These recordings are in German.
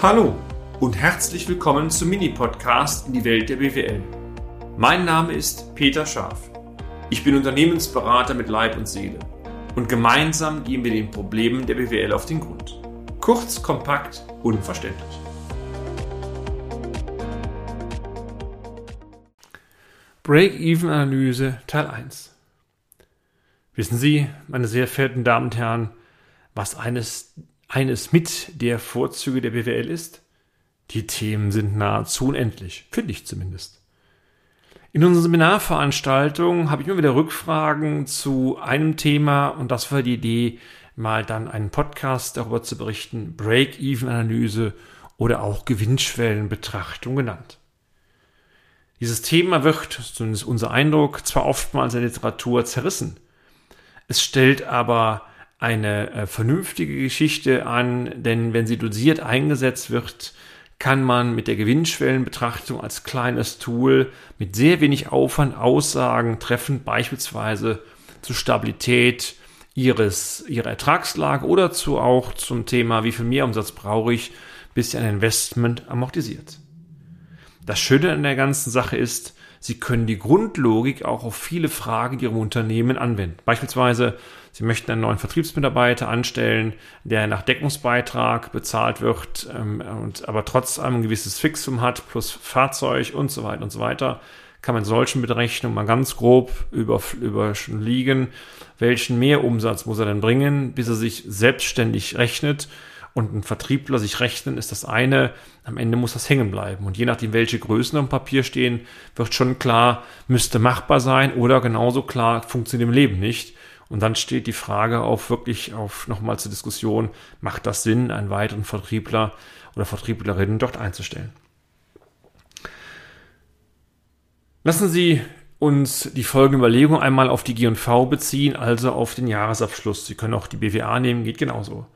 Hallo und herzlich willkommen zum Mini-Podcast in die Welt der BWL. Mein Name ist Peter Scharf. Ich bin Unternehmensberater mit Leib und Seele und gemeinsam gehen wir den Problemen der BWL auf den Grund. Kurz, kompakt, unverständlich. Break-Even-Analyse Teil 1 Wissen Sie, meine sehr verehrten Damen und Herren, was eines eines mit der Vorzüge der BWL ist? Die Themen sind nahezu unendlich, finde ich zumindest. In unserer Seminarveranstaltung habe ich immer wieder Rückfragen zu einem Thema und das war die Idee, mal dann einen Podcast darüber zu berichten, Break-Even-Analyse oder auch Gewinnschwellenbetrachtung genannt. Dieses Thema wird, zumindest unser Eindruck, zwar oftmals in der Literatur zerrissen. Es stellt aber eine äh, vernünftige Geschichte an, denn wenn sie dosiert eingesetzt wird, kann man mit der Gewinnschwellenbetrachtung als kleines Tool mit sehr wenig Aufwand Aussagen treffen, beispielsweise zur Stabilität ihres, ihrer Ertragslage oder zu auch zum Thema, wie viel Mehrumsatz brauche ich, bis ein Investment amortisiert. Das Schöne an der ganzen Sache ist, Sie können die Grundlogik auch auf viele Fragen in Ihrem Unternehmen anwenden. Beispielsweise, Sie möchten einen neuen Vertriebsmitarbeiter anstellen, der nach Deckungsbeitrag bezahlt wird ähm, und aber trotz ein gewisses Fixum hat, plus Fahrzeug und so weiter und so weiter, kann man solchen Berechnungen mal ganz grob über, überliegen, welchen Mehrumsatz muss er denn bringen, bis er sich selbstständig rechnet und ein Vertriebler sich rechnen, ist das eine. Am Ende muss das hängen bleiben. Und je nachdem, welche Größen am Papier stehen, wird schon klar, müsste machbar sein oder genauso klar, funktioniert im Leben nicht. Und dann steht die Frage auf wirklich auf nochmal zur Diskussion, macht das Sinn, einen weiteren Vertriebler oder Vertrieblerinnen dort einzustellen? Lassen Sie uns die folgende Überlegung einmal auf die G&V beziehen, also auf den Jahresabschluss. Sie können auch die BWA nehmen, geht genauso.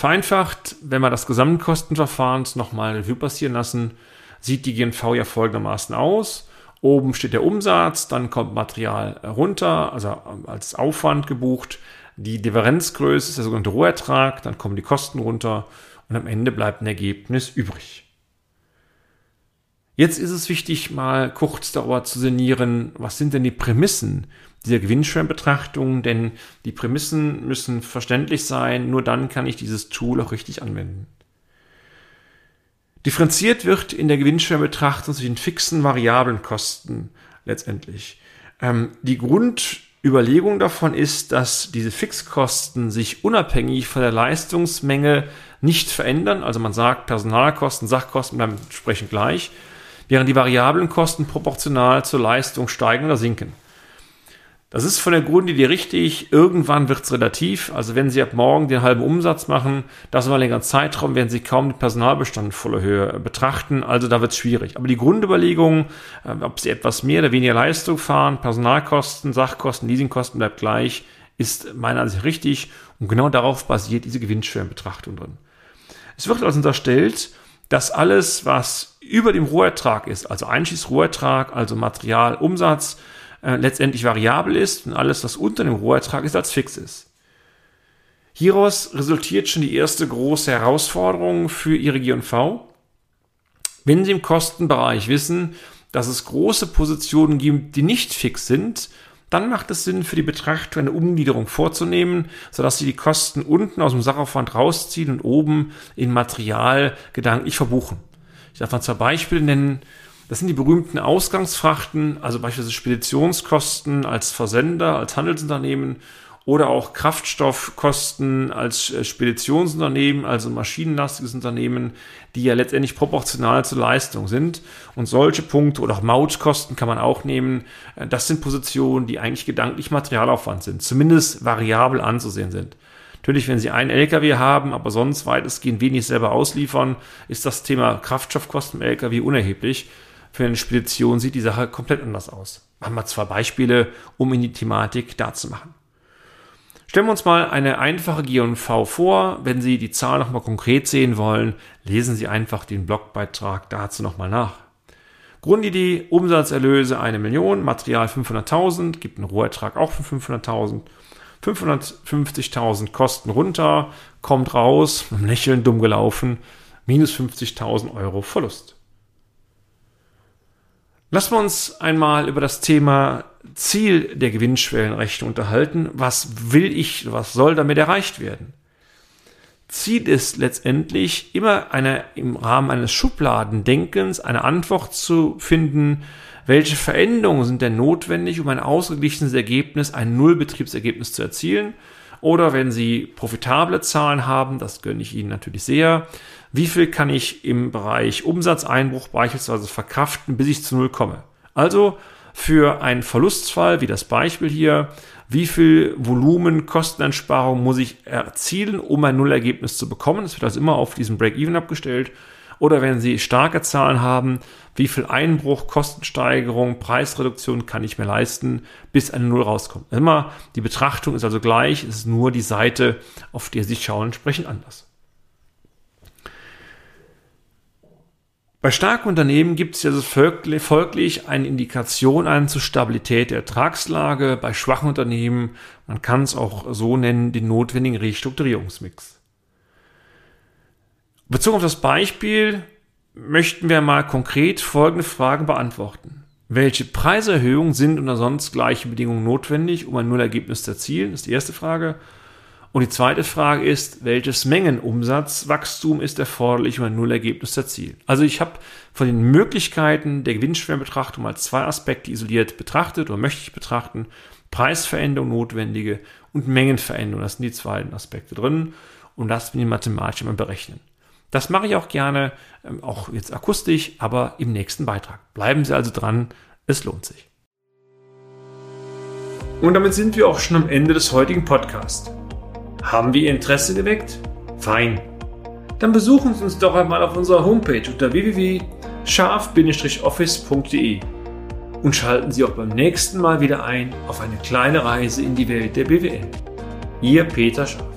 Vereinfacht, wenn wir das Gesamtkostenverfahren nochmal Revue passieren lassen, sieht die GNV ja folgendermaßen aus. Oben steht der Umsatz, dann kommt Material runter, also als Aufwand gebucht. Die Differenzgröße ist der sogenannte Rohertrag, dann kommen die Kosten runter und am Ende bleibt ein Ergebnis übrig. Jetzt ist es wichtig, mal kurz darüber zu sinnieren, was sind denn die Prämissen dieser Gewinnschwellenbetrachtung, denn die Prämissen müssen verständlich sein, nur dann kann ich dieses Tool auch richtig anwenden. Differenziert wird in der Gewinnschwellenbetrachtung zwischen fixen variablen Kosten letztendlich. Ähm, die Grundüberlegung davon ist, dass diese Fixkosten sich unabhängig von der Leistungsmenge nicht verändern. Also man sagt, Personalkosten, Sachkosten bleiben entsprechend gleich, während die variablen Kosten proportional zur Leistung steigen oder sinken. Das ist von der Grundidee richtig. Irgendwann wird es relativ. Also wenn Sie ab morgen den halben Umsatz machen, das ist mal länger Zeitraum, werden Sie kaum den Personalbestand voller Höhe betrachten. Also da wird es schwierig. Aber die Grundüberlegung, äh, ob Sie etwas mehr oder weniger Leistung fahren, Personalkosten, Sachkosten, Leasingkosten bleibt gleich, ist meiner Ansicht richtig. Und genau darauf basiert diese Gewinnschwellenbetrachtung drin. Es wird also unterstellt, dass alles, was über dem Rohertrag ist, also Einschießrohertrag, also Materialumsatz, äh, letztendlich variabel ist und alles, was unter dem Rohertrag ist, als fix ist. Hieraus resultiert schon die erste große Herausforderung für Ihre G&V. Wenn Sie im Kostenbereich wissen, dass es große Positionen gibt, die nicht fix sind, dann macht es Sinn für die Betrachtung eine Umgliederung vorzunehmen, sodass Sie die Kosten unten aus dem Sachaufwand rausziehen und oben in Material gedanklich verbuchen. Ich darf mal zwei Beispiele nennen. Das sind die berühmten Ausgangsfrachten, also beispielsweise Speditionskosten als Versender, als Handelsunternehmen oder auch Kraftstoffkosten als äh, Speditionsunternehmen, also maschinenlastiges Unternehmen, die ja letztendlich proportional zur Leistung sind. Und solche Punkte oder auch Mautkosten kann man auch nehmen. Äh, das sind Positionen, die eigentlich gedanklich Materialaufwand sind, zumindest variabel anzusehen sind. Natürlich, wenn Sie einen LKW haben, aber sonst weitestgehend wenig selber ausliefern, ist das Thema Kraftstoffkosten im LKW unerheblich für eine Spedition sieht die Sache komplett anders aus. Machen wir zwei Beispiele, um in die Thematik darzumachen. Stellen wir uns mal eine einfache G&V vor. Wenn Sie die Zahl nochmal konkret sehen wollen, lesen Sie einfach den Blogbeitrag dazu nochmal nach. Grundidee, Umsatzerlöse eine Million, Material 500.000, gibt einen Rohertrag auch von 500.000. 550.000 Kosten runter, kommt raus, einem Lächeln dumm gelaufen, minus 50.000 Euro Verlust. Lassen wir uns einmal über das Thema Ziel der Gewinnschwellenrechnung unterhalten. Was will ich, was soll damit erreicht werden? Ziel ist letztendlich immer eine, im Rahmen eines Schubladendenkens eine Antwort zu finden, welche Veränderungen sind denn notwendig, um ein ausgeglichenes Ergebnis, ein Nullbetriebsergebnis zu erzielen? Oder wenn Sie profitable Zahlen haben, das gönne ich Ihnen natürlich sehr, wie viel kann ich im Bereich Umsatzeinbruch beispielsweise verkraften, bis ich zu Null komme? Also für einen Verlustfall, wie das Beispiel hier, wie viel Volumen Kosteneinsparung muss ich erzielen, um ein Nullergebnis zu bekommen. Das wird also immer auf diesen Break-Even abgestellt. Oder wenn Sie starke Zahlen haben, wie viel Einbruch, Kostensteigerung, Preisreduktion kann ich mir leisten, bis eine Null rauskommt. Immer die Betrachtung ist also gleich, es ist nur die Seite, auf der Sie schauen, entsprechend anders. Bei starken Unternehmen gibt es also folglich eine Indikation an zur Stabilität der Ertragslage. Bei schwachen Unternehmen, man kann es auch so nennen, den notwendigen Restrukturierungsmix. Bezogen auf das Beispiel möchten wir mal konkret folgende Fragen beantworten. Welche Preiserhöhungen sind unter sonst gleichen Bedingungen notwendig, um ein Nullergebnis zu erzielen? Das ist die erste Frage. Und die zweite Frage ist, welches Mengenumsatzwachstum ist erforderlich, um ein Nullergebnis zu erzielen? Also ich habe von den Möglichkeiten der Gewinnschwellenbetrachtung mal zwei Aspekte isoliert betrachtet oder möchte ich betrachten. Preisveränderung notwendige und Mengenveränderung. Das sind die zwei Aspekte drin. Und das bin ich mathematisch immer berechnen. Das mache ich auch gerne, ähm, auch jetzt akustisch, aber im nächsten Beitrag. Bleiben Sie also dran, es lohnt sich. Und damit sind wir auch schon am Ende des heutigen Podcasts. Haben wir Ihr Interesse geweckt? Fein. Dann besuchen Sie uns doch einmal auf unserer Homepage unter www.scharf-office.de und schalten Sie auch beim nächsten Mal wieder ein auf eine kleine Reise in die Welt der BWL. Ihr Peter Scharf.